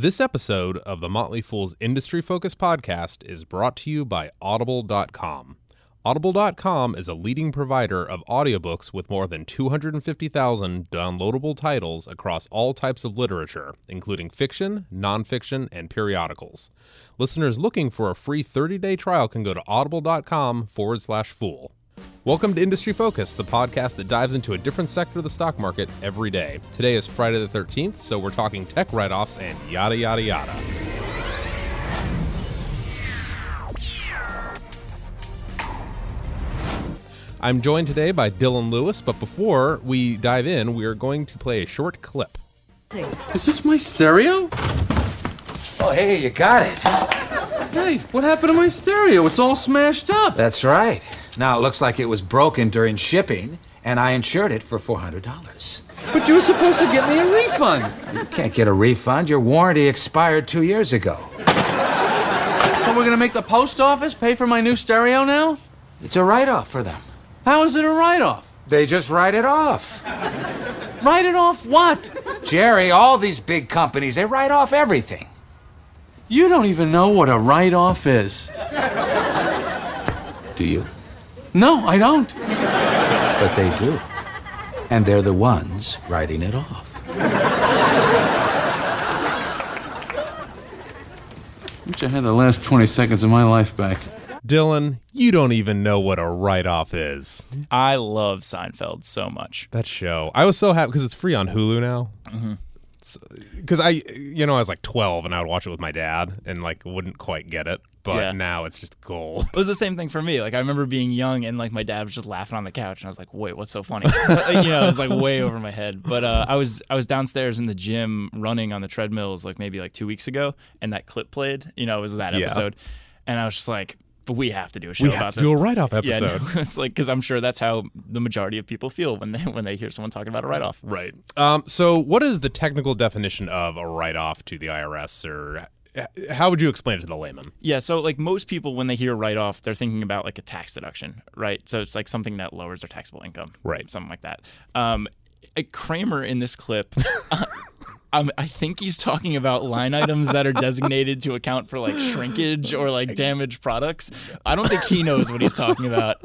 This episode of the Motley Fool's Industry Focus podcast is brought to you by Audible.com. Audible.com is a leading provider of audiobooks with more than 250,000 downloadable titles across all types of literature, including fiction, nonfiction, and periodicals. Listeners looking for a free 30 day trial can go to audible.com forward slash fool. Welcome to Industry Focus, the podcast that dives into a different sector of the stock market every day. Today is Friday the 13th, so we're talking tech write offs and yada, yada, yada. I'm joined today by Dylan Lewis, but before we dive in, we are going to play a short clip. Is this my stereo? Oh, hey, you got it. Hey, what happened to my stereo? It's all smashed up. That's right. Now it looks like it was broken during shipping, and I insured it for $400. But you were supposed to get me a refund. You can't get a refund. Your warranty expired two years ago. So we're gonna make the post office pay for my new stereo now? It's a write off for them. How is it a write-off? They just write it off. Write it off what? Jerry, all these big companies, they write off everything. You don't even know what a write-off is. Do you? No, I don't. But they do. And they're the ones writing it off. Wish I had the last 20 seconds of my life back. Dylan, you don't even know what a write off is. I love Seinfeld so much. That show. I was so happy because it's free on Hulu now. Mm-hmm. Because I, you know, I was like 12 and I would watch it with my dad and like wouldn't quite get it. But Yeah. now it's just gold. It was the same thing for me. Like I remember being young and like my dad was just laughing on the couch, and I was like, "Wait, what's so funny?" You know, it was like way over my head. But uh, I was I was downstairs in the gym running on the treadmills like maybe like two weeks ago, and that clip played. You know, it was that Yeah. episode, and I was just like, "But we have to do a show We about have to this." do a write off episode. Yeah, no, it's like because I'm sure that's how the majority of people feel when they when they hear someone talking about a write off. Right. Um, so, what is the technical definition of a write off to the IRS, or how would you explain it to the layman? Yeah, so like most people, when they hear write off, they're thinking about like a tax deduction, right? So it's like something that lowers their taxable income, Right. Something like that. Um, Kramer in this clip, um, I think he's talking about line items that are designated to account for like shrinkage or like damaged products. I don't think he knows what he's talking about.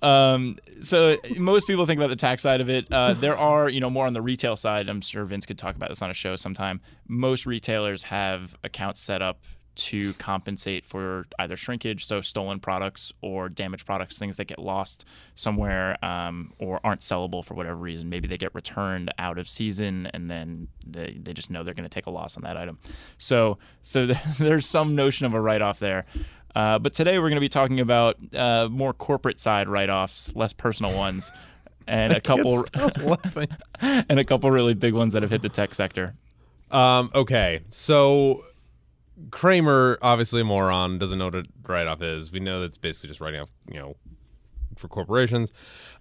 Um, so most people think about the tax side of it. Uh, there are, you know, more on the retail side. I'm sure Vince could talk about this on a show sometime. Most retailers have accounts set up to compensate for either shrinkage, so stolen products, or damaged products, things that get lost somewhere um, or aren't sellable for whatever reason. Maybe they get returned out of season, and then they, they just know they're going to take a loss on that item. So so there's some notion of a write off there. Uh, but today we're going to be talking about uh, more corporate side write-offs, less personal ones, and a couple and a couple really big ones that have hit the tech sector. Um, okay, so Kramer, obviously a moron, doesn't know what a write off is. We know that's basically just writing off, you know, for corporations.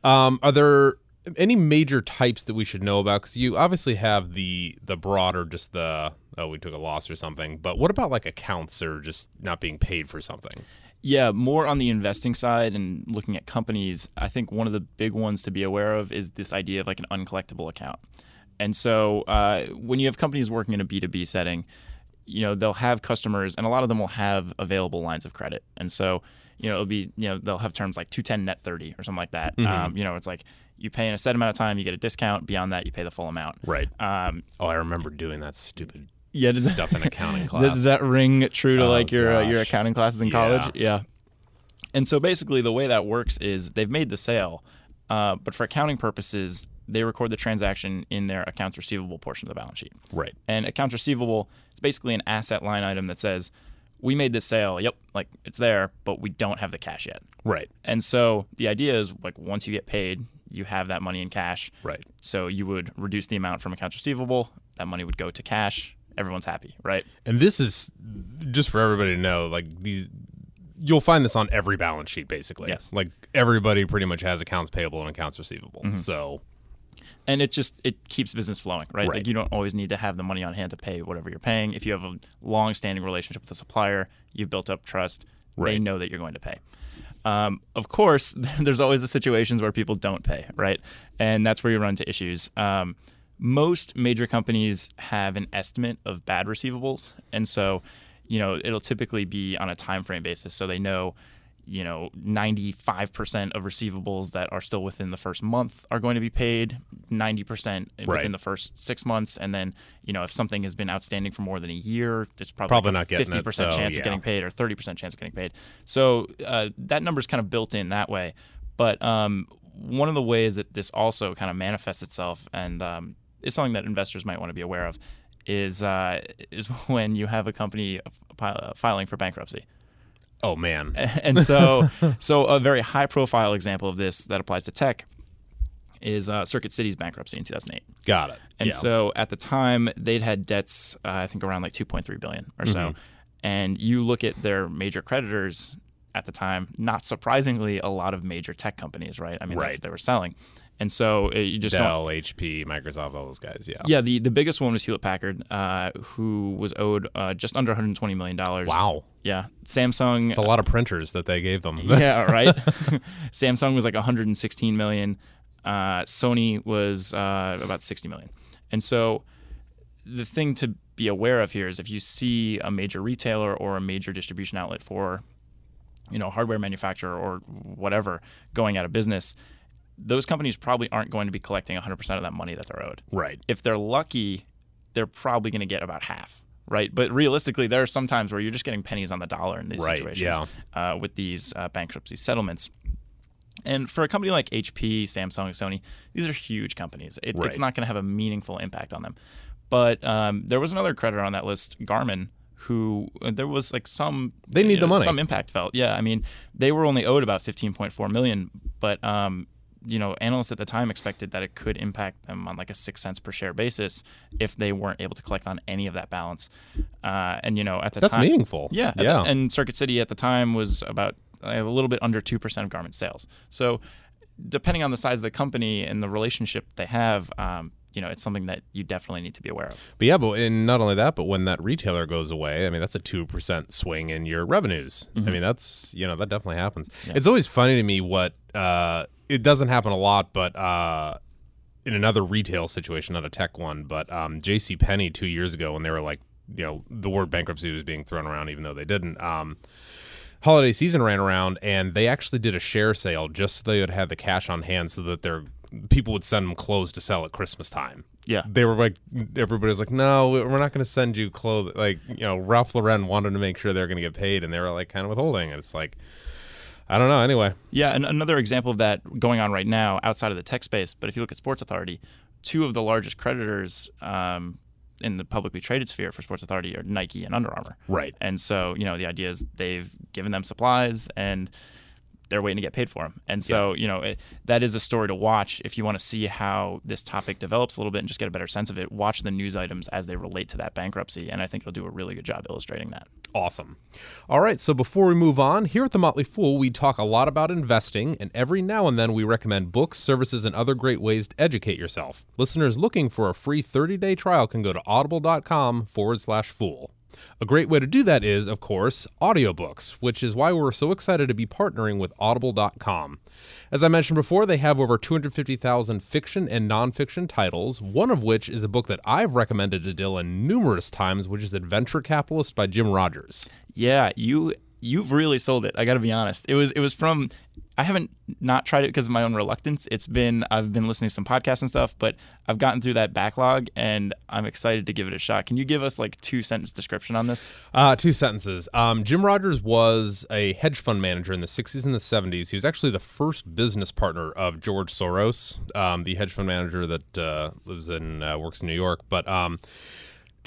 Um, are there any major types that we should know about? Because you obviously have the the broader, just the oh, we took a loss or something. But what about like accounts or just not being paid for something? Yeah, more on the investing side and looking at companies. I think one of the big ones to be aware of is this idea of like an uncollectible account. And so uh, when you have companies working in a B2B setting, you know, they'll have customers and a lot of them will have available lines of credit. And so, you know, it'll be, you know, they'll have terms like 210 net 30 or something like that. Um, you know, it's like you pay in a set amount of time, you get a discount. Beyond that, you pay the full amount. Right. Um, Oh, I remember doing that stupid yeah, does stuff in accounting class. does that ring true to Oh, like your uh, your accounting classes in Yeah. college? Yeah. And so basically, the way that works is they've made the sale, uh, but for accounting purposes, they record the transaction in their accounts receivable portion of the balance sheet. right. And accounts receivable is basically an asset line item that says, "We made this sale. Yep, like it's there, but we don't have the cash yet." Right. And so the idea is like once you get paid, you have that money in cash. Right. So you would reduce the amount from accounts receivable. That money would go to cash. Everyone's happy, right? And this is just for everybody to know, like these you'll find this on every balance sheet basically. Yes. Like everybody pretty much has accounts payable and accounts receivable. Mm-hmm. So and it just it keeps business flowing, right? Right. Like you don't always need to have the money on hand to pay whatever you're paying. If you have a long-standing relationship with a supplier, you've built up trust. They know that you're going to pay. Um, of course, there's always the situations where people don't pay, right? And that's where you run into issues. Um, most major companies have an estimate of bad receivables, and so you know it'll typically be on a time frame basis, so they know you know 95% of receivables that are still within the first month are going to be paid 90% within Right. the first six months and then you know if something has been outstanding for more than a year there's probably, Probably like not a getting it, 50% so, chance yeah. of getting paid or 30% chance of getting paid so uh, that is kind of built in that way but um, one of the ways that this also kind of manifests itself and um, is something that investors might want to be aware of is uh, is when you have a company fi- filing for bankruptcy Oh man. and so so a very high profile example of this that applies to tech is uh, Circuit City's bankruptcy in 2008. Got it. And yeah. so at the time they'd had debts uh, I think around like 2.3 billion or so. Mm-hmm. And you look at their major creditors at the time, not surprisingly a lot of major tech companies, right? I mean Right. that's what they were selling. And so uh, you just Dell, HP, Microsoft, all those guys. Yeah. yeah, the, the biggest one was Hewlett Packard, uh, who was owed uh, just under 120 million dollars. Wow. Yeah, Samsung. It's a lot of printers that they gave them. yeah, right. Samsung was like 116 million. Uh, Sony was uh, about 60 million. And so the thing to be aware of here is if you see a major retailer or a major distribution outlet for, you know, hardware manufacturer or whatever going out of business, those companies probably aren't going to be collecting 100% of that money that they're owed right. if they're lucky, they're probably going to get about half, right? But realistically, there are some times where you're just getting pennies on the dollar in these Right, situations uh, with these uh, bankruptcy settlements. And for a company like HP, Samsung, Sony, these are huge companies. It, Right. It's not going to have a meaningful impact on them. But um, there was another creditor on that list, Garmin, who uh, there was like some They need you the money. some impact felt. Yeah, I mean, they were only owed about 15.4 million, but um, you know, analysts at the time expected that it could impact them on like a six cents per share basis if they weren't able to collect on any of that balance. Uh, and you know, at the time, That's time, meaningful. Yeah, at the- Yeah. and Circuit City at the time was about uh, a little bit under two percent of Garmin's sales. So, depending on the size of the company and the relationship they have. Um, you know, it's something that you definitely need to be aware of. But yeah, but and not only that, but when that retailer goes away, I mean that's a two percent swing in your revenues. Mm-hmm. I mean that's you know that definitely happens. It's always funny to me what uh, it doesn't happen a lot, but uh, in another retail situation, not a tech one, but um, J.C. Penney two years ago when they were like you know the word bankruptcy was being thrown around, even though they didn't. Um, holiday season ran around and they actually did a share sale just so they would have the cash on hand so that their people would send them clothes to sell at Christmas time Yeah. they were like everybody was like no we're not going to send you clothes like you know ralph lauren wanted to make sure they're going to get paid and they were like kind of withholding and it's like i don't know anyway Yeah, and another example of that going on right now outside of the tech space, but if you look at Sports Authority, two of the largest creditors um, in the publicly traded sphere for Sports Authority are Nike and Under Armour. Right. And so, you know, the idea is they've given them supplies and they're waiting to get paid for them. And so, you know, it, that is a story to watch if you want to see how this topic develops a little bit and just get a better sense of it. Watch the news items as they relate to that bankruptcy, and I think it'll do a really good job illustrating that. awesome all right so before we move on here at the motley fool we talk a lot about investing and every now and then we recommend books services and other great ways to educate yourself listeners looking for a free 30-day trial can go to audible.com forward slash fool A great way to do that is, of course, audiobooks, which is why we're so excited to be partnering with Audible.com. As I mentioned before, they have over 250,000 fiction and nonfiction titles, one of which is a book that I've recommended to Dylan numerous times, which is Adventure Capitalist by Jim Rogers. Yeah, you you've really sold it. I got to be honest. It was it was from I haven't not tried it because of my own reluctance. It's been I've been listening to some podcasts and stuff, but I've gotten through that backlog and I'm excited to give it a shot. Can you give us like two sentence description on this? Uh, two sentences. Um, Jim Rogers was a hedge fund manager in the 60s and the 70s. He was actually the first business partner of George Soros, um, the hedge fund manager that uh, lives in uh, works in New York. But um,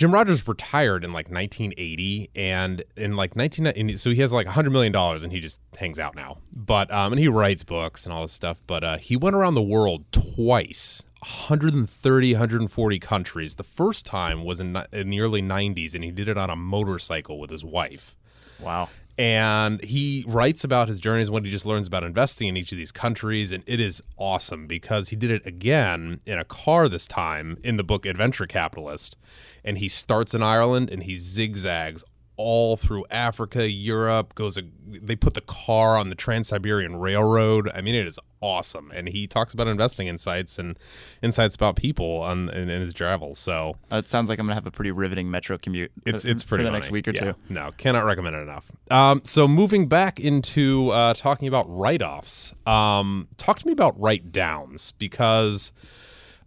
Jim Rogers retired in like 1980, and in like 19, and so he has like 100 million dollars, and he just hangs out now. But um, and he writes books and all this stuff. But uh, he went around the world twice. 130 140 countries the first time was in, in the early 90s and he did it on a motorcycle with his wife Wow. And he writes about his journeys when he just learns about investing in each of these countries. And it is awesome because he did it again in a car this time in the book adventure capitalist. And he starts in ireland and he zigzags all through Africa, Europe. Goes, a, they put the car on the Trans Siberian Railroad. I mean, it is awesome. And he talks about investing insights and insights about people on in, in his travels. So Uh, It sounds like I'm gonna have a pretty riveting metro commute. it's it's pretty for the funny. next week or Yeah. two. No, cannot recommend it enough. Um, so moving back into uh, talking about write offs, um, talk to me about write downs because.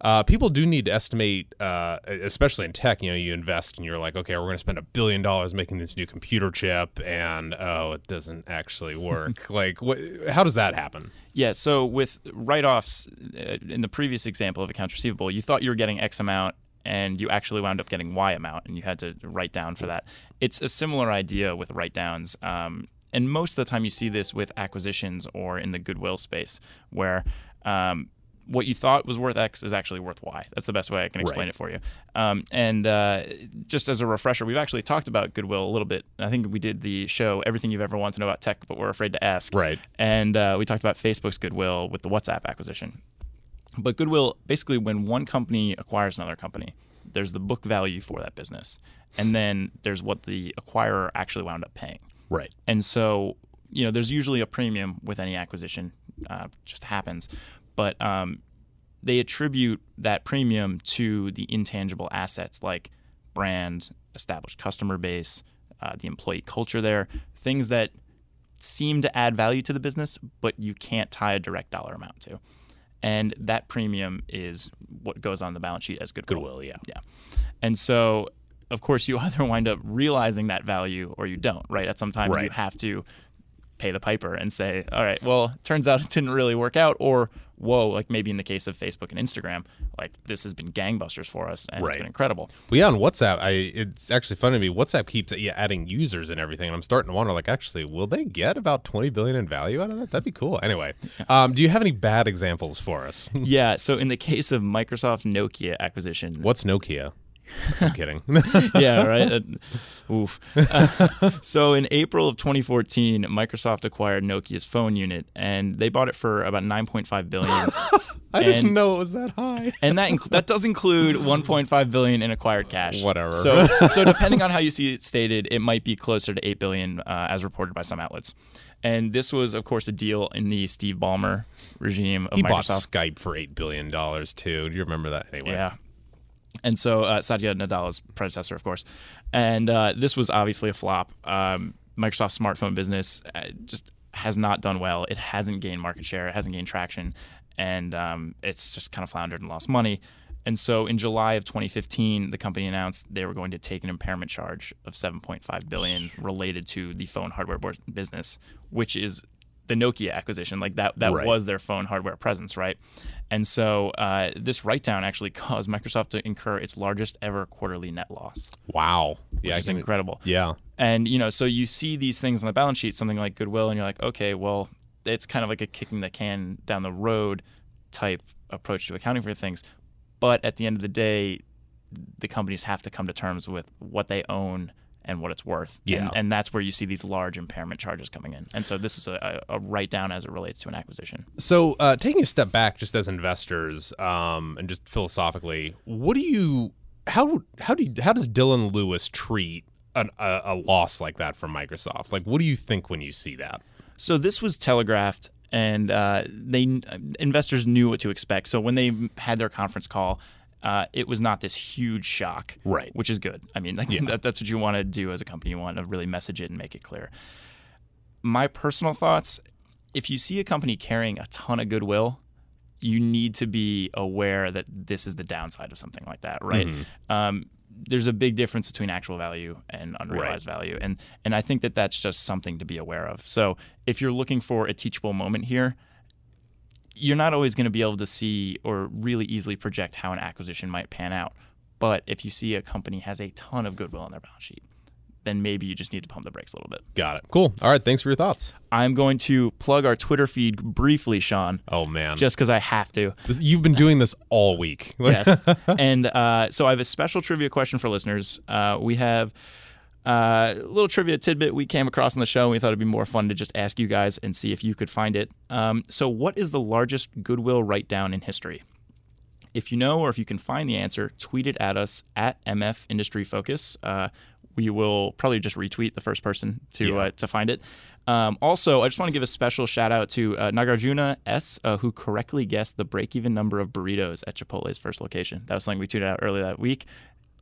Uh, people do need to estimate, uh, especially in tech. You know, you invest and you're like, okay, we're going to spend a billion dollars making this new computer chip, and oh, it doesn't actually work. like, what? How does that happen? Yeah. So with write-offs, uh, in the previous example of accounts receivable, you thought you were getting X amount, and you actually wound up getting Y amount, and you had to write down for that. It's a similar idea with write-downs. Um, and most of the time, you see this with acquisitions or in the goodwill space, where um, what you thought was worth X is actually worth Y. That's the best way I can explain Right. it for you. Um, and uh, just as a refresher, we've actually talked about goodwill a little bit. I think we did the show "Everything You've Ever Wanted to Know About Tech, but We're Afraid to Ask." Right. And uh, we talked about Facebook's goodwill with the WhatsApp acquisition. But goodwill, basically, when one company acquires another company, there's the book value for that business, and then there's what the acquirer actually wound up paying. Right. And so, you know, there's usually a premium with any acquisition, uh, just happens. But um, they attribute that premium to the intangible assets like brand, established customer base, uh, the employee culture there, things that seem to add value to the business, but you can't tie a direct dollar amount to. And that premium is what goes on the balance sheet as goodwill. Goodwill, yeah. Yeah. And so, of course, you either wind up realizing that value or you don't, right? At some time, Right. you have to pay the piper and say, all right, well, turns out it didn't really work out. Or, whoa, like maybe in the case of Facebook and Instagram, like this has been gangbusters for us and Right. it's been incredible. Well, yeah, on WhatsApp, I it's actually funny to me. WhatsApp keeps yeah, adding users and everything, and I'm starting to wonder, like, actually, will they get about 20 billion in value out of that? That'd be cool. Anyway, um, do you have any bad examples for us? yeah. So, in the case of Microsoft's Nokia acquisition, What's Nokia? I'm kidding. yeah, right. Uh, oof. Uh, so in April of 2014, Microsoft acquired Nokia's phone unit, and they bought it for about 9.5 billion. I didn't know it was that high. and that inc- that does include 1.5 billion in acquired cash. Whatever. So so depending on how you see it stated, it might be closer to 8 billion, uh, as reported by some outlets. And this was, of course, a deal in the Steve Ballmer regime of He bought Skype for eight billion dollars too. Do you remember that? Anyway, Yeah. And so uh, Satya predecessor, of course. And uh, this was obviously a flop. Um, Microsoft's smartphone business uh, just has not done well. It hasn't gained market share. It hasn't gained traction. And um, it's just kind of floundered and lost money. And so in July of 2015, the company announced they were going to take an impairment charge of 7.5 billion related to the phone hardware business, which is the Nokia acquisition. Like that, that Right. was their phone hardware presence, right? And so uh, this write down actually caused Microsoft to incur its largest ever quarterly net loss, Wow. Yeah, I which is can. incredible. Yeah. And you know, so you see these things on the balance sheet, something like goodwill, and you're like, okay, well, it's kind of like a kicking the can down the road type approach to accounting for things. But at the end of the day, the companies have to come to terms with what they own and what it's worth. Yeah. And, and that's where you see these large impairment charges coming in. And so this is a, a, write down as it relates to an acquisition. So, uh, taking a step back, just as investors, um, and just philosophically, what do you, how, how do you, how does Dylan Lewis treat an, a, a loss like that from Microsoft? Like, what do you think when you see that? So this was telegraphed, and uh, they investors knew what to expect. So when they had their conference call, uh, it was not this huge shock, Right. Which is good. I mean, like, that, that's what you want to do as a company. You want to really message it and make it clear. My personal thoughts: if you see a company carrying a ton of goodwill, you need to be aware that this is the downside of something like that, right? Um, there's a big difference between actual value and unrealized value, and and I think that that's just something to be aware of. So if you're looking for a teachable moment here, you're not always going to be able to see or really easily project how an acquisition might pan out. But if you see a company has a ton of goodwill on their balance sheet, then maybe you just need to pump the brakes a little bit. Got it. Cool. All right. Thanks for your thoughts. I'm going to plug our Twitter feed briefly, Sean, Oh man, just because I have to. You've been doing this all week. yes. And uh, so I have a special trivia question for listeners. Uh, we have uh, a little trivia tidbit we came across on the show. And we thought it'd be more fun to just ask you guys and see if you could find it. Um, so, what is the largest goodwill write down in history? If you know or if you can find the answer, tweet it at us at MF Industry Focus. Uh, we will probably just retweet the first person to Yeah. uh, to find it. Um, also, I just want to give a special shout out to uh, Nagarjuna S, uh, who correctly guessed the break even number of burritos at Chipotle's first location. That was something we tweeted out earlier that week.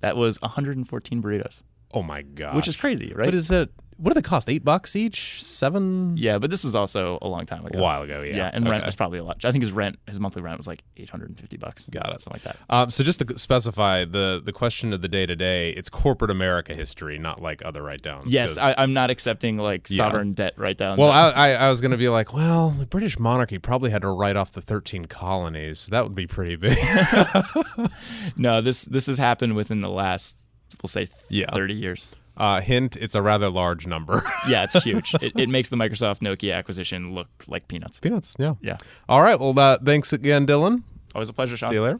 That was 114 burritos, Oh my god. which is crazy, right? What is it? What do they cost? Eight bucks each? Seven? yeah, but this was also a long time ago. A while ago, yeah. Yeah, and rent was probably a lot. I think his rent, his monthly rent was like 850 bucks. Got it. something like that. Um, so just to specify the the question of the day today, it's corporate America history, not like other write downs. Yes, I, I'm not accepting like sovereign debt write down. Well, I, I, I was going to be like, well, the British monarchy probably had to write off the 13 colonies. That would be pretty big. no, this this has happened within the last, we'll say, Yeah. 30 years. Uh, hint, it's a rather large number. Yeah, it's huge. it, it makes the Microsoft Nokia acquisition look like peanuts. Peanuts, yeah. Yeah. All right. Well, uh, thanks again, Dylan. Always a pleasure, Sean. See you later.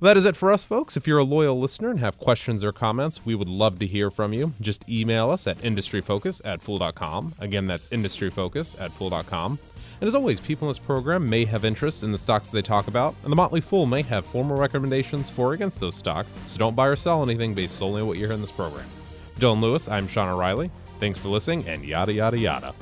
Well, that is it for us, folks. If you're a loyal listener and have questions or comments, we would love to hear from you. Just email us at industryfocus at fool.com. Again, that's industryfocus at fool.com. And as always, people in this program may have interest in the stocks they talk about, and the Motley Fool may have formal recommendations for or against those stocks, so don't buy or sell anything based solely on what you hear in this program. Dylan Lewis, I'm Sean O'Reilly. Thanks for listening, and yada, yada, yada.